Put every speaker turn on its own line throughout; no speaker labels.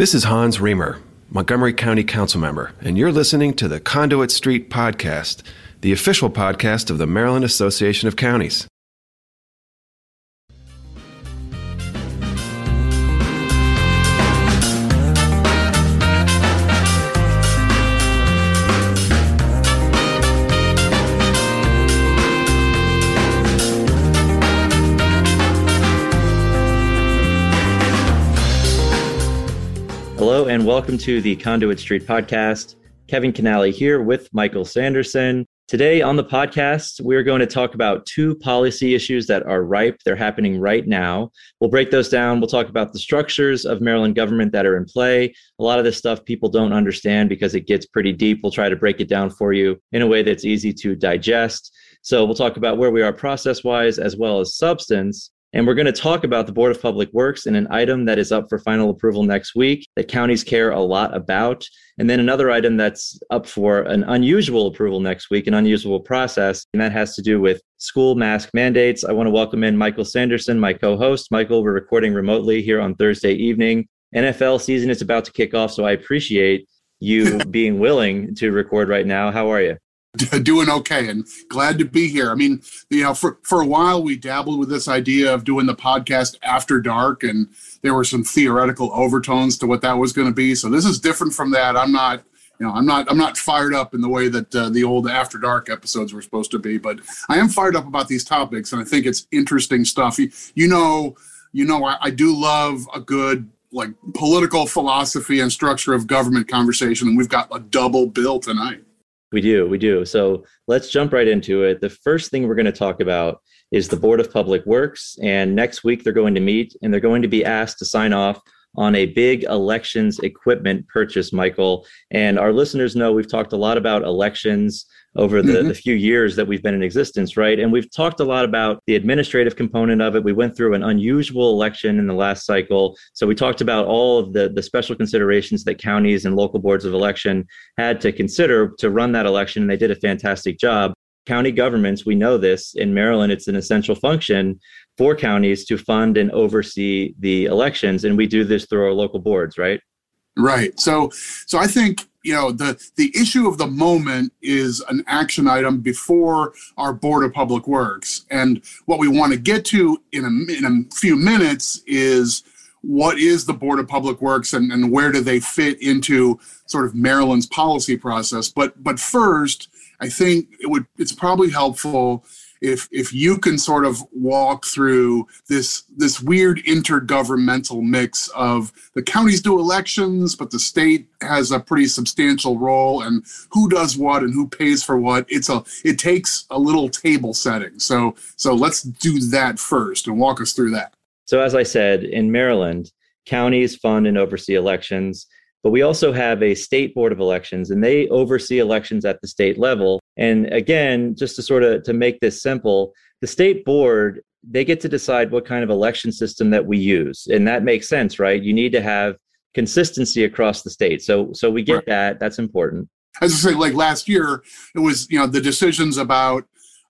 This is Hans Riemer, Montgomery County Council member, and you're listening to the Conduit Street Podcast, the official podcast of the Maryland Association of Counties.
And welcome to the Conduit Street podcast. Kevin Kinnally here with Michael Sanderson. Today on the podcast, we're going to talk about two policy issues that are ripe. They're happening right now. We'll break those down. We'll talk about the structures of Maryland government that are in play. A lot of this stuff people don't understand because it gets pretty deep. We'll try to break it down for you in a way that's easy to digest. So we'll talk about where we are process wise as well as substance. And we're going to talk about the Board of Public Works and an item that is up for final approval next week that counties care a lot about. And then another item that's up for an unusual approval next week, an unusual process, and that has to do with school mask mandates. I want to welcome in Michael Sanderson, my co host. Michael, we're recording remotely here on Thursday evening. NFL season is about to kick off, so I appreciate you being willing to record right now. How are you?
doing okay and glad to be here. I mean, you know, for for a while we dabbled with this idea of doing the podcast after dark, and there were some theoretical overtones to what that was going to be. So this is different from that. I'm not, you know, I'm not I'm not fired up in the way that uh, the old after dark episodes were supposed to be, but I am fired up about these topics, and I think it's interesting stuff. You, you know, you know, I, I do love a good like political philosophy and structure of government conversation, and we've got a double bill tonight.
We do, we do. So let's jump right into it. The first thing we're going to talk about is the Board of Public Works. And next week they're going to meet and they're going to be asked to sign off on a big elections equipment purchase, Michael. And our listeners know we've talked a lot about elections over the, mm-hmm. the few years that we've been in existence, right? And we've talked a lot about the administrative component of it. We went through an unusual election in the last cycle. So we talked about all of the, the special considerations that counties and local boards of election had to consider to run that election. And they did a fantastic job. County governments, we know this in Maryland, it's an essential function for counties to fund and oversee the elections. And we do this through our local boards, right?
Right. So, so I think you know the the issue of the moment is an action item before our board of public works and what we want to get to in a, in a few minutes is what is the board of public works and, and where do they fit into sort of maryland's policy process but but first i think it would it's probably helpful if if you can sort of walk through this this weird intergovernmental mix of the counties do elections but the state has a pretty substantial role and who does what and who pays for what it's a it takes a little table setting. So so let's do that first and walk us through that.
So as i said in maryland counties fund and oversee elections but we also have a state board of elections and they oversee elections at the state level. And again just to sort of to make this simple the state board they get to decide what kind of election system that we use and that makes sense right? You need to have consistency across the state. So so we get right. that. That's important.
As i say like last year it was you know the decisions about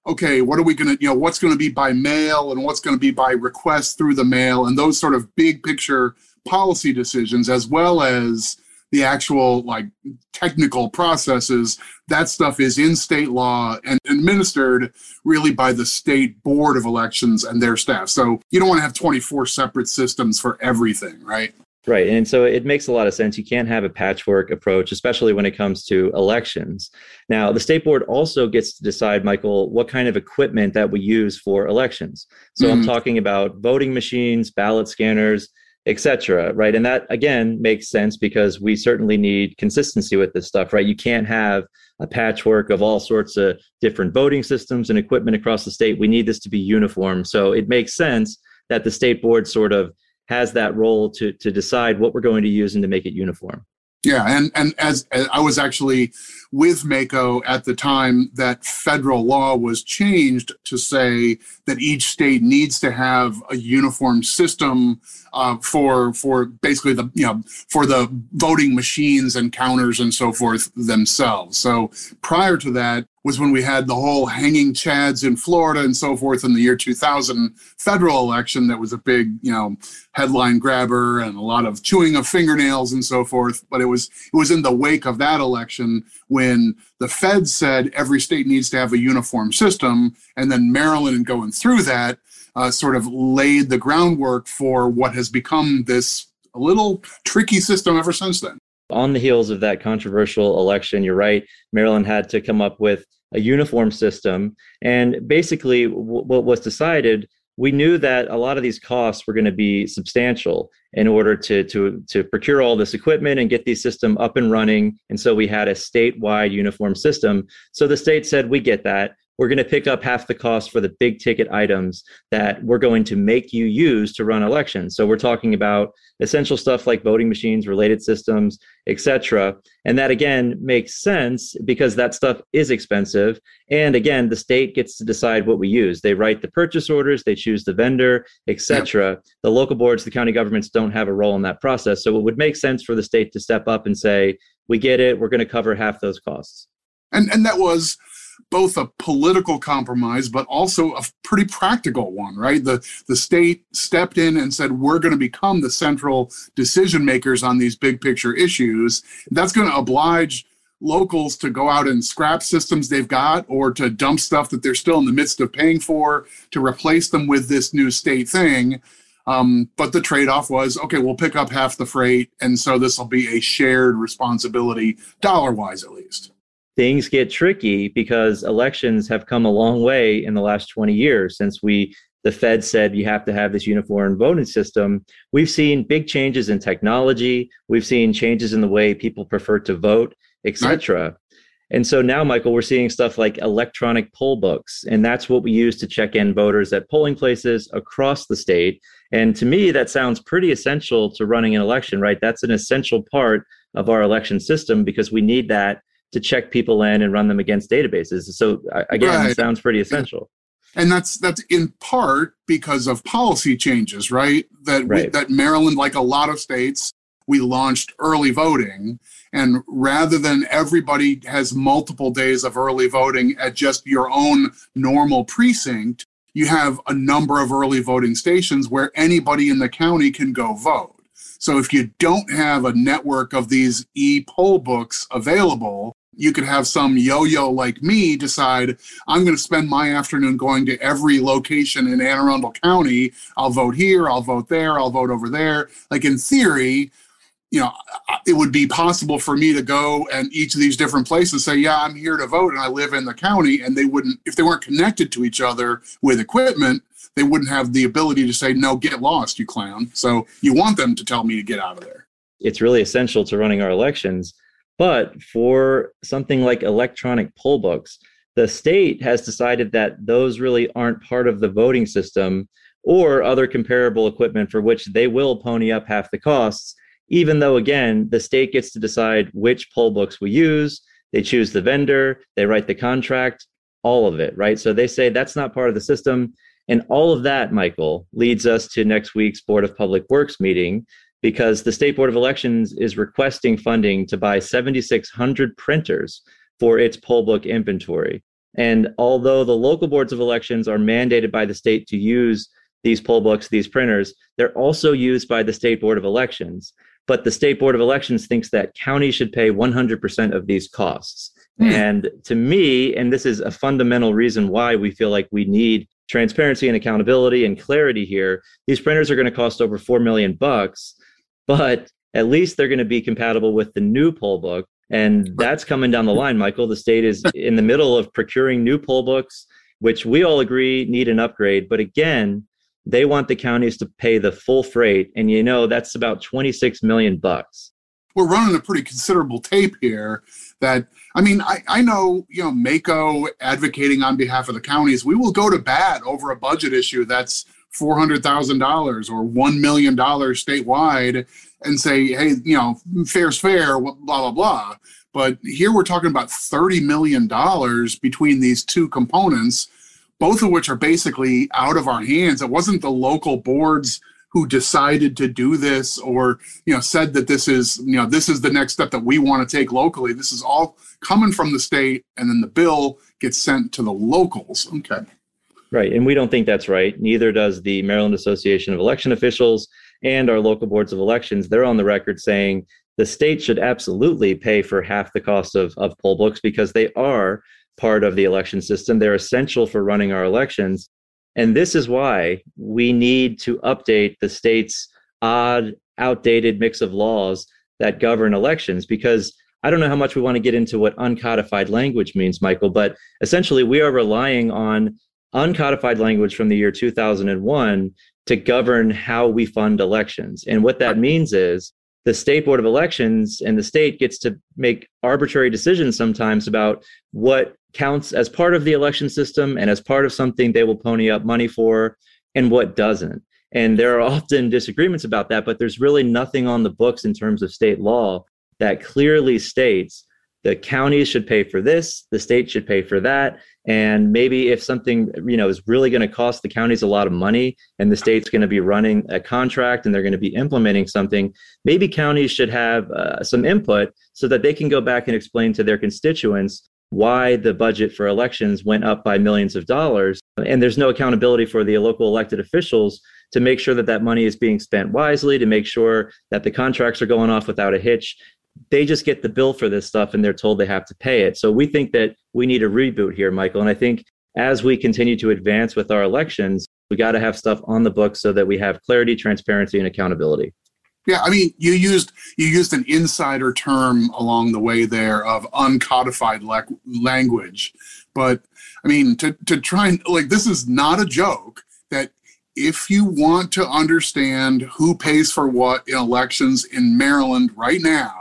okay what are we going to you know what's going to be by mail and what's going to be by request through the mail and those sort of big picture policy decisions as well as the actual like technical processes that stuff is in state law and administered really by the state board of elections and their staff so you don't want to have 24 separate systems for everything right
Right. And so it makes a lot of sense. You can't have a patchwork approach, especially when it comes to elections. Now, the state board also gets to decide, Michael, what kind of equipment that we use for elections. So mm-hmm. I'm talking about voting machines, ballot scanners, etc right? And that again makes sense because we certainly need consistency with this stuff right? You can't have a patchwork of all sorts of different voting systems and equipment across the state. We need this to be uniform. So it makes sense that the state board sort of has that role to to decide what we're going to use and to make it uniform
yeah, and and as, as, I was actually with MACo at the time that federal law was changed to say that each state needs to have a uniform system uh, for for basically the you know for the voting machines and counters and so forth themselves. So prior to that, was when we had the whole hanging chads in Florida and so forth in the year 2000 federal election that was a big, you know, headline grabber and a lot of chewing of fingernails and so forth, but it was it was in the wake of that election when the Fed said every state needs to have a uniform system and then Maryland going through that uh, sort of laid the groundwork for what has become this little tricky system ever since then.
On the heels of that controversial election, you're right, Maryland had to come up with a uniform system. And basically, w- what was decided, we knew that a lot of these costs were going to be substantial in order to, to, to procure all this equipment and get the system up and running. And so we had a statewide uniform system. So the state said, we get that we're going to pick up half the cost for the big ticket items that we're going to make you use to run elections. So we're talking about essential stuff like voting machines, related systems, etc. And that again makes sense because that stuff is expensive. And again, the state gets to decide what we use. They write the purchase orders, they choose the vendor, etc. The local boards, the county governments don't have a role in that process. So it would make sense for the state to step up and say, "We get it. We're going to cover half those costs."
And and that was both a political compromise, but also a pretty practical one, right? The, the state stepped in and said, we're going to become the central decision makers on these big picture issues. That's going to oblige locals to go out and scrap systems they've got or to dump stuff that they're still in the midst of paying for to replace them with this new state thing. Um, but the trade off was okay, we'll pick up half the freight. And so this will be a shared responsibility, dollar wise at least
things get tricky because elections have come a long way in the last 20 years. Since we the fed said you have to have this uniform voting system we've seen big changes in technology. We've seen changes in the way people prefer to vote etc right. and so now michael we're seeing stuff like electronic poll books and that's what we use to check in voters at polling places across the state. And to me that sounds pretty essential to running an election right? That's an essential part of our election system because we need that to check people in and run them against databases. So again, right. it sounds pretty essential.
And that's that's in part because of policy changes, right? That right. We, that Maryland, like a lot of states, we launched early voting, and rather than everybody has multiple days of early voting at just your own normal precinct, you have a number of early voting stations where anybody in the county can go vote. So if you don't have a network of these e poll books available, you could have some yo-yo like me decide i'm going to spend my afternoon going to every location in anne arundel county. I'll vote here i'll vote there i'll vote over there. Like in theory you know it would be possible for me to go and each of these different places say yeah i'm here to vote and i live in the county and they wouldn't if they weren't connected to each other with equipment they wouldn't have the ability to say no get lost you clown. So you want them to tell me to get out of there.
It's really essential to running our elections but for something like electronic poll books, the state has decided that those really aren't part of the voting system or other comparable equipment for which they will pony up half the costs, even though, again, the state gets to decide which poll books we use. They choose the vendor, they write the contract, all of it, right? So they say that's not part of the system. And all of that, Michael, leads us to next week's Board of Public Works meeting because the State Board of Elections is requesting funding to buy 7,600 printers for its poll book inventory. And although the local boards of elections are mandated by the state to use these poll books, these printers, they're also used by the State Board of Elections. But the State Board of Elections thinks that counties should pay 100% of these costs. Mm. And to me, and this is a fundamental reason why we feel like we need transparency and accountability and clarity here, these printers are going to cost over 4 million bucks but at least they're going to be compatible with the new poll book. And that's coming down the line, Michael. The state is in the middle of procuring new poll books, which we all agree need an upgrade. But again, they want the counties to pay the full freight. And you know, that's about 26 million bucks.
We're running a pretty considerable tape here that I mean, I, I know, you know, MACo advocating on behalf of the counties, we will go to bat over a budget issue that's $400,000 or $1 million statewide and say, hey, you know, fair's fair, blah, blah, blah. But here we're talking about $30 million between these two components, both of which are basically out of our hands. It wasn't the local boards who decided to do this or you know said that this is you know this is the next step that we want to take locally this is all coming from the state and then the bill gets sent to the locals okay
right and we don't think that's right. Neither does the maryland association of election officials and our local boards of elections. They're on the record saying the state should absolutely pay for half the cost of, of poll books because they are part of the election system. They're essential for running our elections. And this is why we need to update the state's odd, outdated mix of laws that govern elections because I don't know how much we want to get into what uncodified language means, Michael, but essentially we are relying on uncodified language from the year 2001 to govern how we fund elections. And what that means is the state board of elections and the state gets to make arbitrary decisions sometimes about what counts as part of the election system and as part of something they will pony up money for and what doesn't. And there are often disagreements about that, but there's really nothing on the books in terms of state law that clearly states the counties should pay for this, the state should pay for that. And maybe if something, you know, is really going to cost the counties a lot of money and the state's going to be running a contract and they're going to be implementing something, maybe counties should have uh, some input so that they can go back and explain to their constituents why the budget for elections went up by millions of dollars. And there's no accountability for the local elected officials to make sure that that money is being spent wisely, to make sure that the contracts are going off without a hitch. They just get the bill for this stuff and they're told they have to pay it. So we think that we need a reboot here, Michael. And I think as we continue to advance with our elections, we got to have stuff on the books so that we have clarity, transparency, and accountability.
Yeah, I mean, you used you used an insider term along the way there of uncodified le- language, but I mean, to to try and like this is not a joke. That if you want to understand who pays for what in elections in Maryland right now,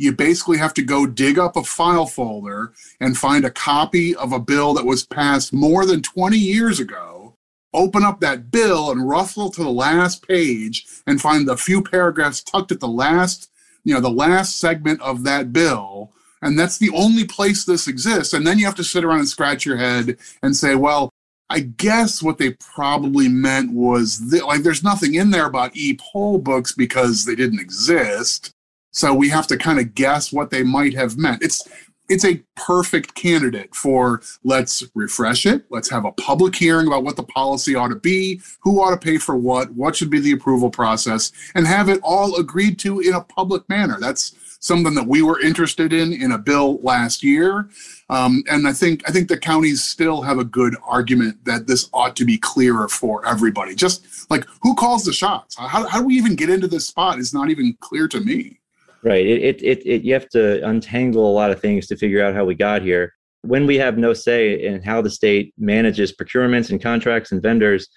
you basically have to go dig up a file folder and find a copy of a bill that was passed more than 20 years ago open up that bill and ruffle to the last page and find the few paragraphs tucked at the last, you know, the last segment of that bill. And that's the only place this exists. And then you have to sit around and scratch your head and say, well, I guess what they probably meant was that, like, there's nothing in there about e poll books because they didn't exist. So we have to kind of guess what they might have meant. It's it's a perfect candidate for let's refresh it. Let's have a public hearing about what the policy ought to be, who ought to pay for what, what should be the approval process, and have it all agreed to in a public manner. That's something that we were interested in in a bill last year. Um, and I think I think the counties still have a good argument that this ought to be clearer for everybody. Just like who calls the shots? How, how do we even get into this spot is not even clear to me.
Right. It, it, it, you have to untangle a lot of things to figure out how we got here. When we have no say in how the state manages procurements and contracts and vendors,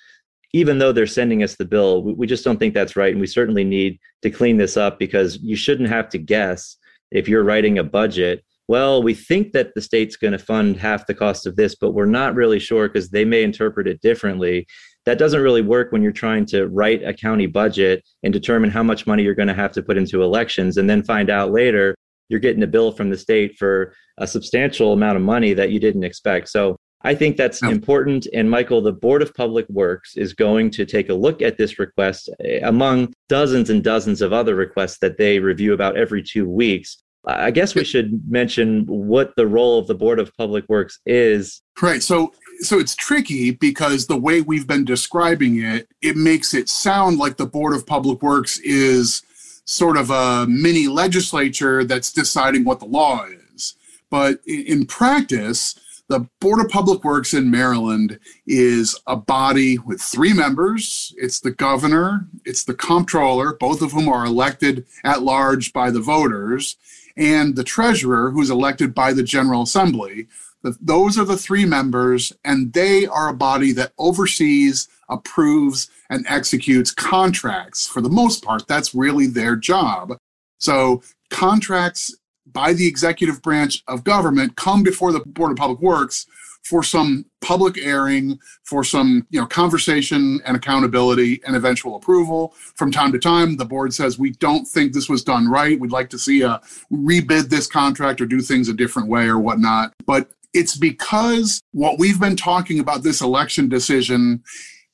even though they're sending us the bill, we, we just don't think that's right. And we certainly need to clean this up because you shouldn't have to guess if you're writing a budget. Well, we think that the state's going to fund half the cost of this, but we're not really sure because they may interpret it differently that doesn't really work when you're trying to write a county budget and determine how much money you're going to have to put into elections and then find out later you're getting a bill from the state for a substantial amount of money that you didn't expect. So I think that's important. And Michael, the Board of Public Works is going to take a look at this request eh, among dozens and dozens of other requests that they review about every two weeks. I guess we should mention what the role of the Board of Public Works is.
Right. So so it's tricky because the way we've been describing it, it makes it sound like the Board of Public Works is sort of a mini legislature that's deciding what the law is. But in practice, the Board of Public Works in Maryland is a body with three members. It's the governor, it's the comptroller, both of whom are elected at large by the voters, and the treasurer, who's elected by the General Assembly. Those are the three members, and they are a body that oversees, approves, and executes contracts. For the most part, that's really their job. So, contracts by the executive branch of government come before the Board of Public Works for some public airing, for some you know conversation and accountability and eventual approval. From time to time, the board says we don't think this was done right. We'd like to see a rebid this contract or do things a different way or whatnot. But it's because what we've been talking about this election decision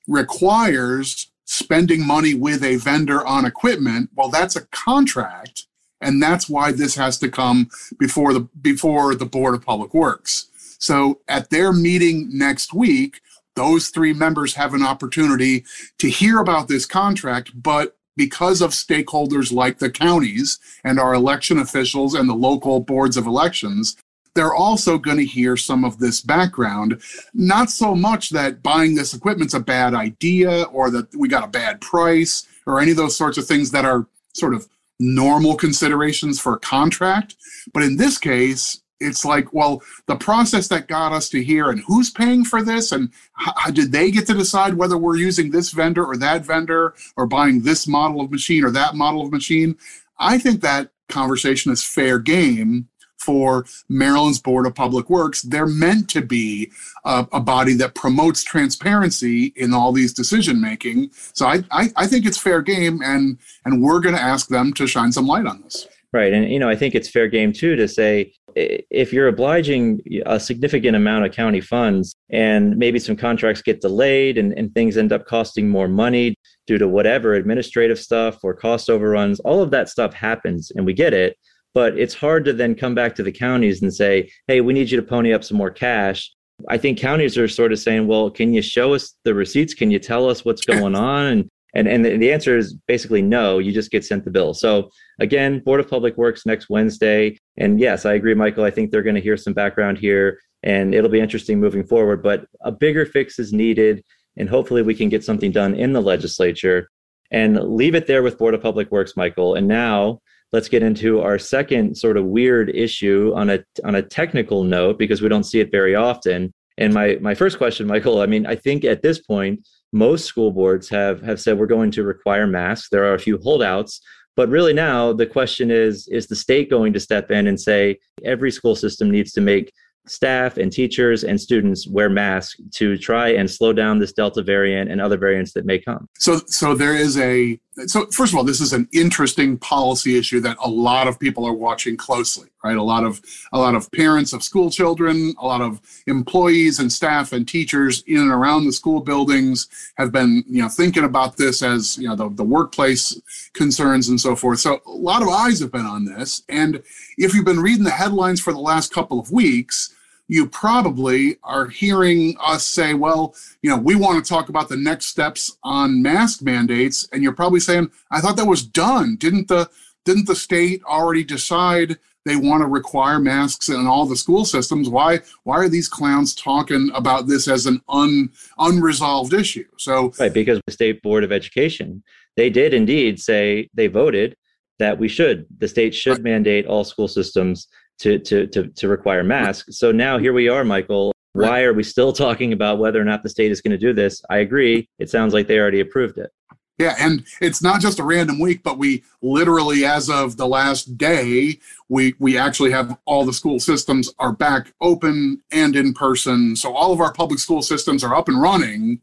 requires spending money with a vendor on equipment, well, that's a contract. And that's why this has to come before the before the Board of Public Works. So at their meeting next week, those three members have an opportunity to hear about this contract, but because of stakeholders like the counties and our election officials and the local boards of elections, they're also going to hear some of this background. Not so much that buying this equipment's a bad idea or that we got a bad price or any of those sorts of things that are sort of normal considerations for a contract. But in this case, it's like, well, the process that got us to here and who's paying for this and how, did they get to decide whether we're using this vendor or that vendor or buying this model of machine or that model of machine? I think that conversation is fair game for Maryland's Board of Public Works. They're meant to be a, a body that promotes transparency in all these decision making. So I, I, I think it's fair game, and and we're going to ask them to shine some light on this.
Right. And, you know, I think it's fair game too to say if you're obliging a significant amount of county funds and maybe some contracts get delayed and, and things end up costing more money due to whatever administrative stuff or cost overruns, all of that stuff happens and we get it. But it's hard to then come back to the counties and say, hey, we need you to pony up some more cash. I think counties are sort of saying, well, can you show us the receipts? Can you tell us what's going on? And and and the answer is basically no. You just get sent the bill. So again, Board of Public Works next Wednesday. And yes, I agree, Michael. I think they're going to hear some background here, and it'll be interesting moving forward. But a bigger fix is needed, and hopefully we can get something done in the legislature. And leave it there with Board of Public Works, Michael. And now let's get into our second sort of weird issue on a on a technical note because we don't see it very often. And my my first question, Michael, I mean, I think at this point most school boards have have said we're going to require masks. There are a few holdouts, but really now the question is is the state going to step in and say every school system needs to make staff and teachers and students wear masks to try and slow down this delta variant and other variants that may come
so so there is a so first of all this is an interesting policy issue that a lot of people are watching closely right? A lot of a lot of parents of school children a lot of employees and staff and teachers in and around the school buildings have been you know thinking about this as you know the, the workplace concerns and so forth. So a lot of eyes have been on this. And if you've been reading the headlines for the last couple of weeks you probably are hearing us say, well, you know, we want to talk about the next steps on mask mandates. And you're probably saying, I thought that was done. Didn't the didn't the state already decide they want to require masks in all the school systems? Why why are these clowns talking about this as an un, unresolved issue? So
Right, because the state board of education, they did indeed say they voted that we should the state should right. mandate all school systems to to to, to require masks. So now here we are, Michael. Why are we still talking about whether or not the state is going to do this? I agree. It sounds like they already approved it.
Yeah, and it's not just a random week, but we literally, as of the last day, we we actually have all the school systems are back open and in person. So all of our public school systems are up and running,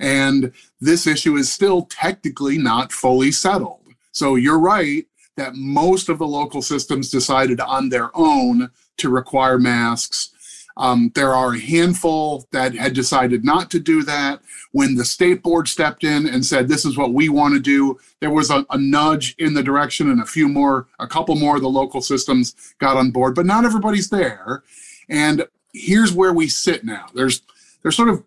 and this issue is still technically not fully settled. So you're right that most of the local systems decided on their own to require masks. Um, there are a handful that had decided not to do that. When the state board stepped in and said, This is what we want to do, there was a, a, nudge in the direction, and a few more, a couple more of the local systems got on board, but not everybody's there. And here's where we sit now. There's there's sort of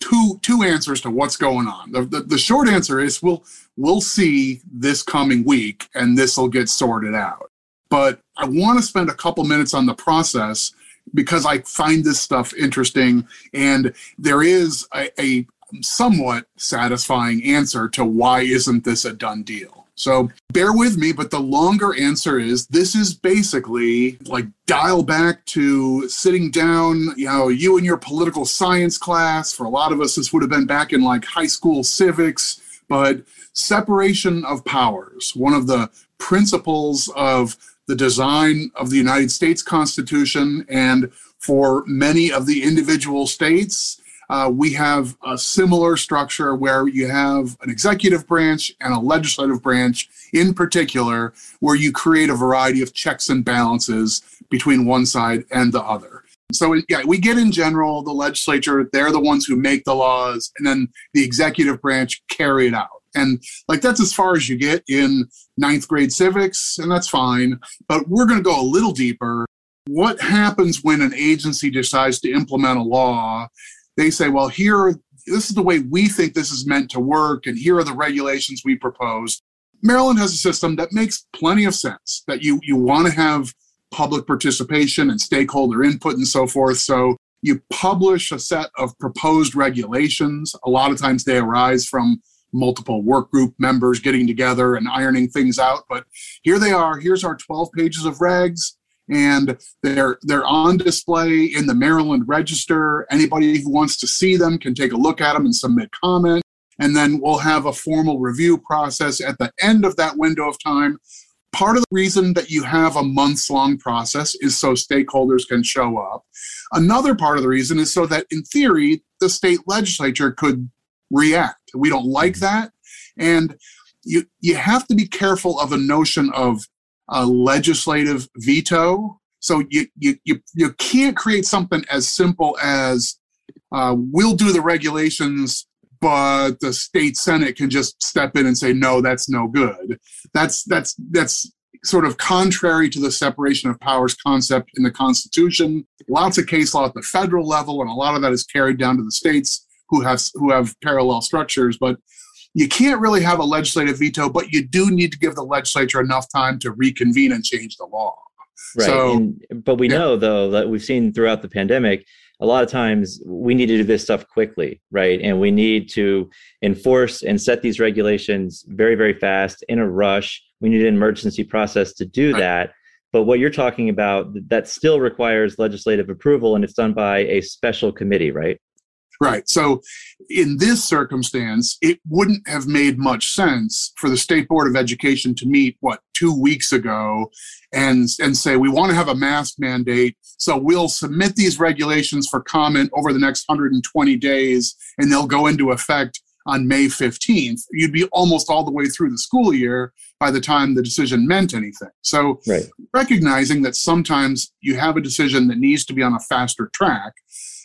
two two answers to what's going on. The, the, the short answer is we'll we'll see this coming week, and this will get sorted out. But I want to spend a couple minutes on the process because I find this stuff interesting, and there is a, a somewhat satisfying answer to why isn't this a done deal. So bear with me, but the longer answer is this is basically like dial back to sitting down, you know, you and your political science class. For a lot of us, this would have been back in like high school civics, but separation of powers, one of the principles of the design of the United States Constitution and for many of the individual states, uh, we have a similar structure where you have an executive branch and a legislative branch in particular, where you create a variety of checks and balances between one side and the other. So, yeah, we get in general the legislature, they're the ones who make the laws, and then the executive branch carry it out. And like that's as far as you get in ninth grade civics, and that's fine. But we're going to go a little deeper. What happens when an agency decides to implement a law? They say, well, here, this is the way we think this is meant to work, and here are the regulations we propose. Maryland has a system that makes plenty of sense that you, you want to have public participation and stakeholder input and so forth. So you publish a set of proposed regulations. A lot of times they arise from multiple work group members getting together and ironing things out. But here they are. Here's our 12 pages of regs. And they're they're on display in the Maryland Register. Anybody who wants to see them can take a look at them and submit comment. And then we'll have a formal review process at the end of that window of time Part of the reason that you have a months long process is so stakeholders can show up. Another part of the reason is so that, in theory, the state legislature could react. We don't like that. And you, you have to be careful of a notion of a legislative veto. So you, you, you, you can't create something as simple as uh, we'll do the regulations but the state senate can just step in and say no that's no good that's that's that's sort of contrary to the separation of powers concept in the constitution lots of case law at the federal level and a lot of that is carried down to the states who have who have parallel structures but you can't really have a legislative veto but you do need to give the legislature enough time to reconvene and change the law
right so, and, but we yeah. know though that we've seen throughout the pandemic a lot of times we need to do this stuff quickly, right? And we need to enforce and set these regulations very, very fast in a rush. We need an emergency process to do that. But what you're talking about, that still requires legislative approval and it's done by a special committee, right?
Right. So, in this circumstance, it wouldn't have made much sense for the State Board of Education to meet, what, two weeks ago and, and say, we want to have a mask mandate. So, we'll submit these regulations for comment over the next 120 days, and they'll go into effect on May 15th. You'd be almost all the way through the school year by the time the decision meant anything. So, right. recognizing that sometimes you have a decision that needs to be on a faster track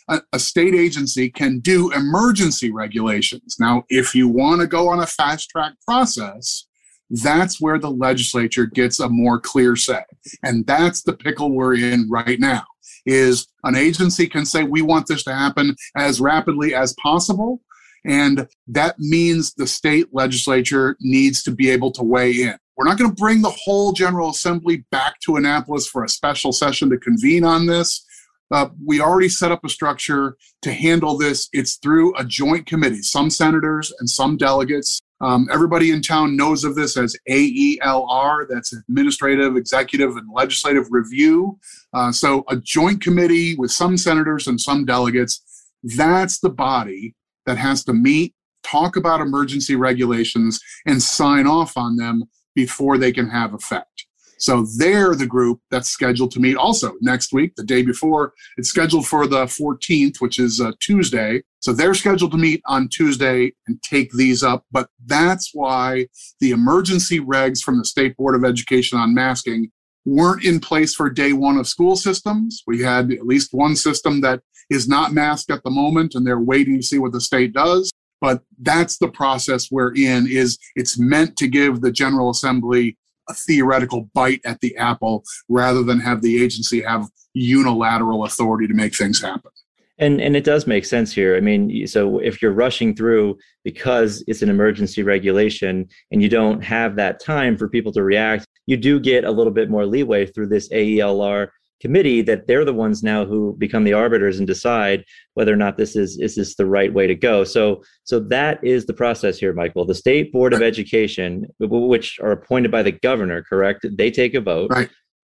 a, a state agency can do emergency regulations. Now, if you want to go on a fast track process, that's where the legislature gets a more clear say. And that's the pickle we're in right now is an agency can say we want this to happen as rapidly as possible and that means the state legislature needs to be able to weigh in. We're not going to bring the whole General Assembly back to Annapolis for a special session to convene on this. Uh, we already set up a structure to handle this. It's through a joint committee, some senators and some delegates. Um, everybody in town knows of this as AELR, that's Administrative, Executive, and Legislative Review. Uh, so, a joint committee with some senators and some delegates, that's the body that has to meet, talk about emergency regulations, and sign off on them before they can have effect. So they're the group that's scheduled to meet also next week, the day before. It's scheduled for the 14th, which is uh, Tuesday. So they're scheduled to meet on Tuesday and take these up. But that's why the emergency regs from the State Board of Education on masking weren't in place for day one of school systems. We had at least one system that is not masked at the moment, and they're waiting to see what the state does. But that's the process we're in. Is it's meant to give the General Assembly a theoretical bite at the apple rather than have the agency have unilateral authority to make things happen.
And and it does make sense here. I mean, so if you're rushing through because it's an emergency regulation and you don't have that time for people to react, you do get a little bit more leeway through this AELR committee that they're the ones now who become the arbiters and decide whether or not this is is this the right way to go. So so that is the process here michael. The state board of education which are appointed by the governor correct? They take a vote.
Right.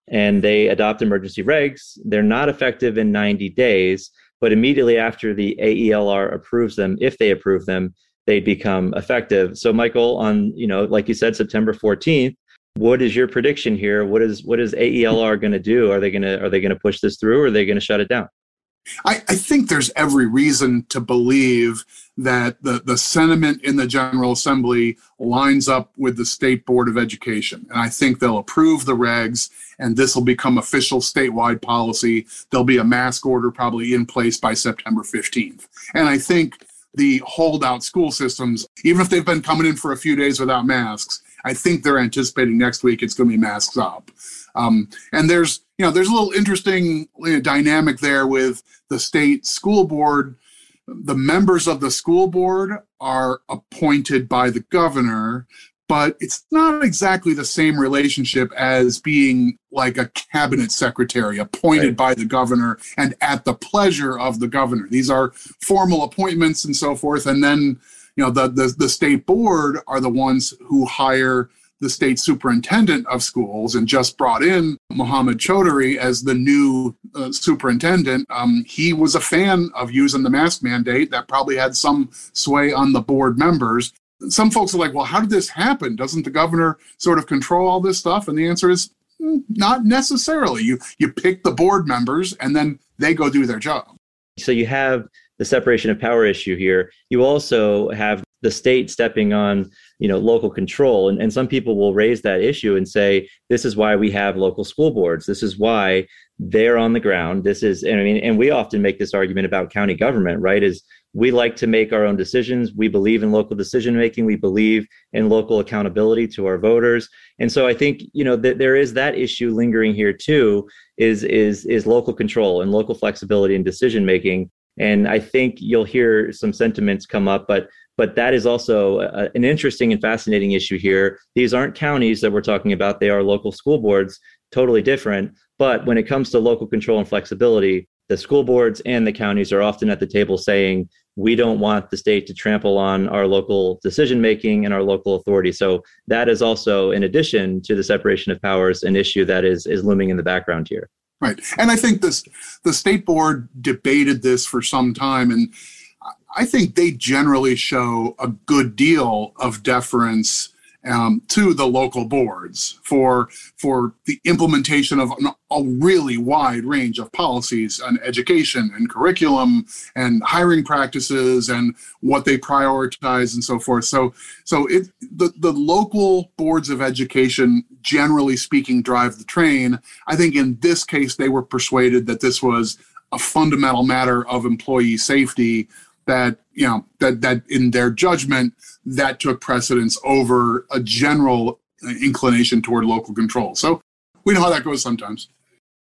and they adopt emergency regs. They're not effective in 90 days but immediately after the aelr approves them if they approve them they become effective. So michael on you know like you said september 14th what is your prediction here? What is what is AELR going to do? Are they going to are they going to push this through, or are they going to shut it down?
I, I, think there's every reason to believe that the, the sentiment in the General Assembly lines up with the State Board of Education. And I think they'll approve the regs, and this will become official statewide policy. There'll be a mask order probably in place by September 15th. And I think the holdout school systems, even if they've been coming in for a few days without masks, I think they're anticipating next week it's going to be masks up. Um, and there's, you know, there's a little interesting you know, dynamic there with the state school board. The members of the school board are appointed by the governor, but it's not exactly the same relationship as being like a cabinet secretary appointed right. by the governor and at the pleasure of the governor. These are formal appointments and so forth. And then, you know, the, the, the state board are the ones who hire the state superintendent of schools and just brought in Mohammed Choudhury as the new uh, superintendent. Um, he was a fan of using the mask mandate. That probably had some sway on the board members some folks are like, well, how did this happen? Doesn't the governor sort of control all this stuff? And the answer is mm, not necessarily. You you pick the board members and then they go do their job.
So you have the separation of power issue here. You also have the state stepping on you know local control and, and some people will raise that issue and say this is why we have local school boards this is why they're on the ground this is and i mean and we often make this argument about county government right is we like to make our own decisions. We believe in local decision making. We believe in local accountability to our voters. And so I think you know that there is that issue lingering here too. Is is is local control and local flexibility and decision making. And I think you'll hear some sentiments come up, but but that is also a, an interesting and fascinating issue here. These aren't counties that we're talking about; they are local school boards, totally different. But when it comes to local control and flexibility, the school boards and the counties are often at the table saying we don't want the state to trample on our local decision making and our local authority so that is also in addition to the separation of powers an issue that is is looming in the background here
right. And i think this the state board debated this for some time and i think they generally show a good deal of deference um, to the local boards for for the implementation of an, a really wide range of policies on education and curriculum and hiring practices and what they prioritize and so forth. So so it the, the local boards of education generally speaking drive the train. I think in this case they were persuaded that this was a fundamental matter of employee safety that you know that that in their judgment that took precedence over a general uh, inclination toward local control. So we know how that goes sometimes.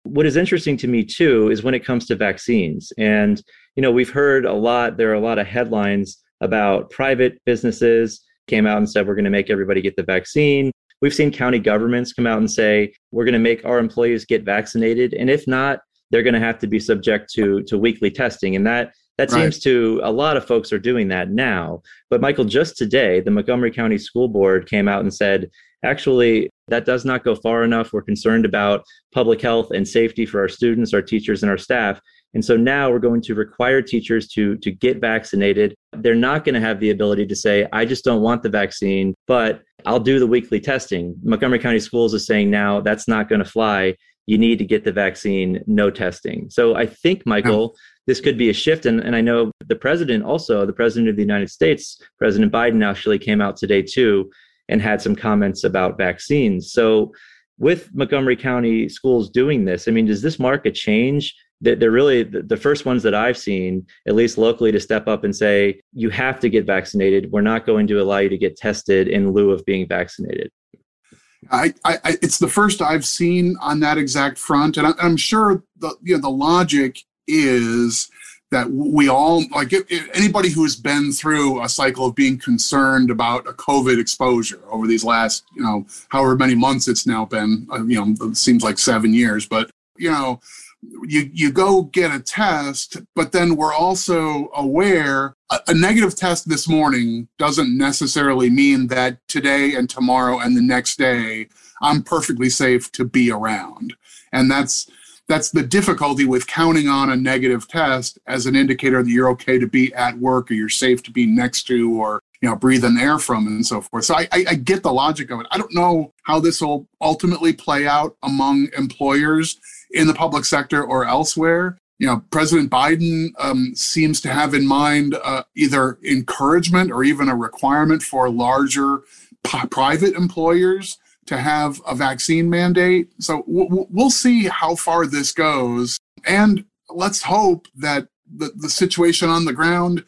What is interesting to me too is when it comes to vaccines. And, you know, we've heard a lot, there are a lot of headlines about private businesses came out and said, we're going to make everybody get the vaccine. We've seen county governments come out and say, we're going to make our employees get vaccinated. And if not, they're going to have to be subject to, to weekly testing. And that that right. seems to a lot of folks are doing that now. But Michael, just today, the Montgomery County School Board came out and said, actually, that does not go far enough. We're concerned about public health and safety for our students, our teachers, and our staff. And so now we're going to require teachers to, to get vaccinated. They're not going to have the ability to say, I just don't want the vaccine, but I'll do the weekly testing. Montgomery County Schools is saying now that's not going to fly. You need to get the vaccine, no testing. So I think, Michael, this could be a shift. And, and I know the president also, the president of the United States, President Biden actually came out today too and had some comments about vaccines. So with Montgomery County schools doing this, I mean, does this mark a change? That they're really the first ones that I've seen, at least locally, to step up and say, you have to get vaccinated. We're not going to allow you to get tested in lieu of being vaccinated.
I, I, it's the first I've seen on that exact front, and I, am sure the you know the logic is that we all like anybody who's been through a cycle of being concerned about a COVID exposure over these last, you know, however many months it's now been, uh, you know, it seems like seven years, but you know, you you go get a test, but then we're also aware a negative test this morning doesn't necessarily mean that today and tomorrow and the next day I'm perfectly safe to be around, and that's that's the difficulty with counting on a negative test as an indicator that you're okay to be at work or you're safe to be next to or you know breathe in air from and so forth. So I, I, I get the logic of it. I don't know how this will ultimately play out among employers in the public sector or elsewhere. You know president biden um, seems to have in mind uh, either encouragement or even a requirement for larger p- private employers to have a vaccine mandate. So we'll see how far this goes. And let's hope that the, the situation on the ground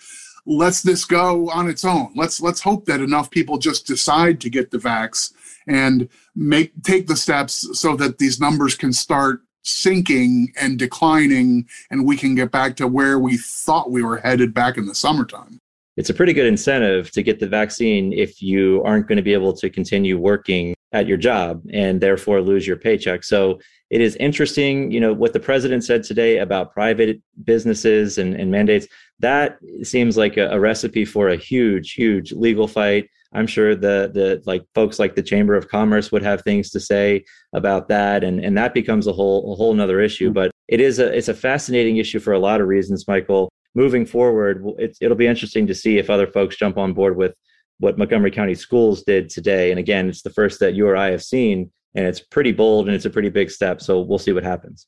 let's this go on its own. Let's let's hope that enough people just decide to get the vax and make take the steps so that these numbers can start sinking and declining and we can get back to where we thought we were headed back in the summertime.
It's a pretty good incentive to get the vaccine if you aren't going to be able to continue working at your job and therefore lose your paycheck. So it is interesting, you know, what the president said today about private businesses and, and mandates. That seems like a, a recipe for a huge, huge legal fight. I'm sure the the like folks like the Chamber of Commerce would have things to say about that, and and that becomes a whole a whole another issue. Mm-hmm. But it is a it's a fascinating issue for a lot of reasons, Michael. Moving forward, it's, it'll be interesting to see if other folks jump on board with what Montgomery County Schools did today. And again, it's the first that you or I have seen, and it's pretty bold and it's a pretty big step. So we'll see what happens.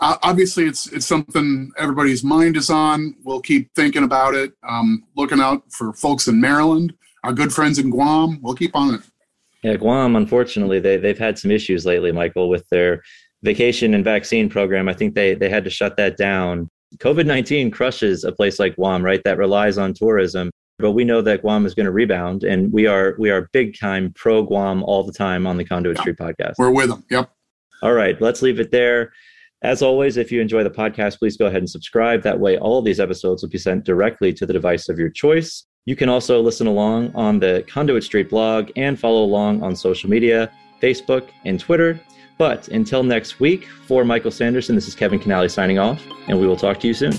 Obviously, it's it's something everybody's mind is on. We'll keep thinking about it. Um, looking out for folks in Maryland our good friends in Guam. We'll keep on it.
Yeah, Guam, unfortunately, they, they've had some issues lately, Michael, with their vacation and vaccine program. I think they, they had to shut that down. COVID 19 crushes a place like Guam, right? That relies on tourism. But we know that Guam is going to rebound, and we are we are big time pro Guam all the time on the Conduit Street podcast.
We're with them. Yep.
All right, let's leave it there. As always, if you enjoy the podcast, please go ahead and subscribe. That way, all of these episodes will be sent directly to the device of your choice. You can also listen along on the Conduit Street blog and follow along on social media, Facebook and Twitter. But until next week, for Michael Sanderson, this is Kevin Kinnally signing off, and we will talk to you soon.